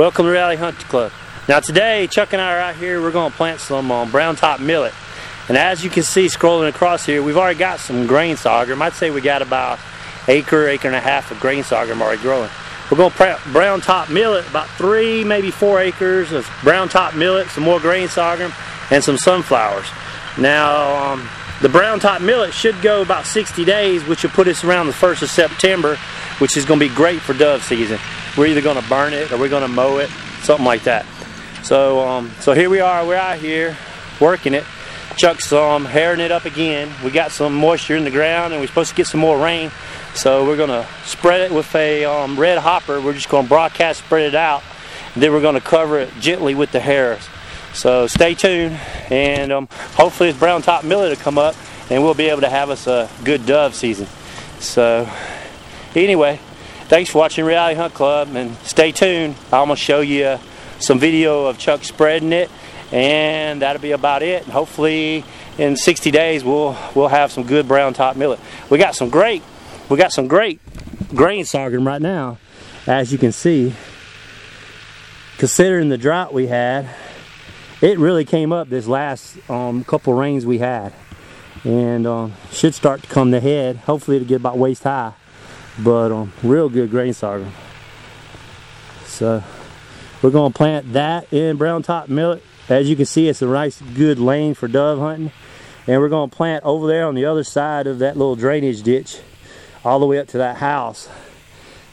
Welcome to Reality Hunt Club. Now today, Chuck and I are out here, we're going to plant some um, brown top millet. And as you can see scrolling across here, we've already got some grain sorghum. I'd say we got about acre, acre and a half of grain sorghum already growing. We're going to plant brown top millet, about three, maybe four acres of brown top millet, some more grain sorghum, and some sunflowers. Now, um, the brown top millet should go about 60 days, which will put us around the 1st of September, which is going to be great for dove season. We're either going to burn it or we're going to mow it, something like that. So, um, so here we are. We're out here working it. Chuck's um, hairing it up again. We got some moisture in the ground, and we're supposed to get some more rain. So we're going to spread it with a um, red hopper. We're just going to broadcast spread it out. Then we're going to cover it gently with the hairs. So stay tuned, and um, hopefully this brown top millet will come up, and we'll be able to have us a good dove season. So anyway, thanks for watching Reality Hunt Club, and stay tuned. I'm going to show you some video of Chuck spreading it, and that'll be about it. And hopefully in 60 days we'll we'll have some good brown top millet. We got some great we got some great grain sorghum right now, as you can see. Considering the drought we had, it really came up this last um, couple rains we had and um, should start to come to head hopefully it'll get about waist high but um, real good grain sorghum. So we're to plant that in brown top millet. As you can see it's a nice good lane for dove hunting. And we're to plant over there on the other side of that little drainage ditch all the way up to that house.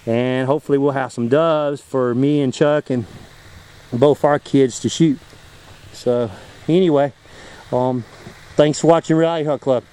And hopefully we'll have some doves for me and Chuck and both our kids to shoot. So anyway, um, thanks for watching Reality Hunt Club.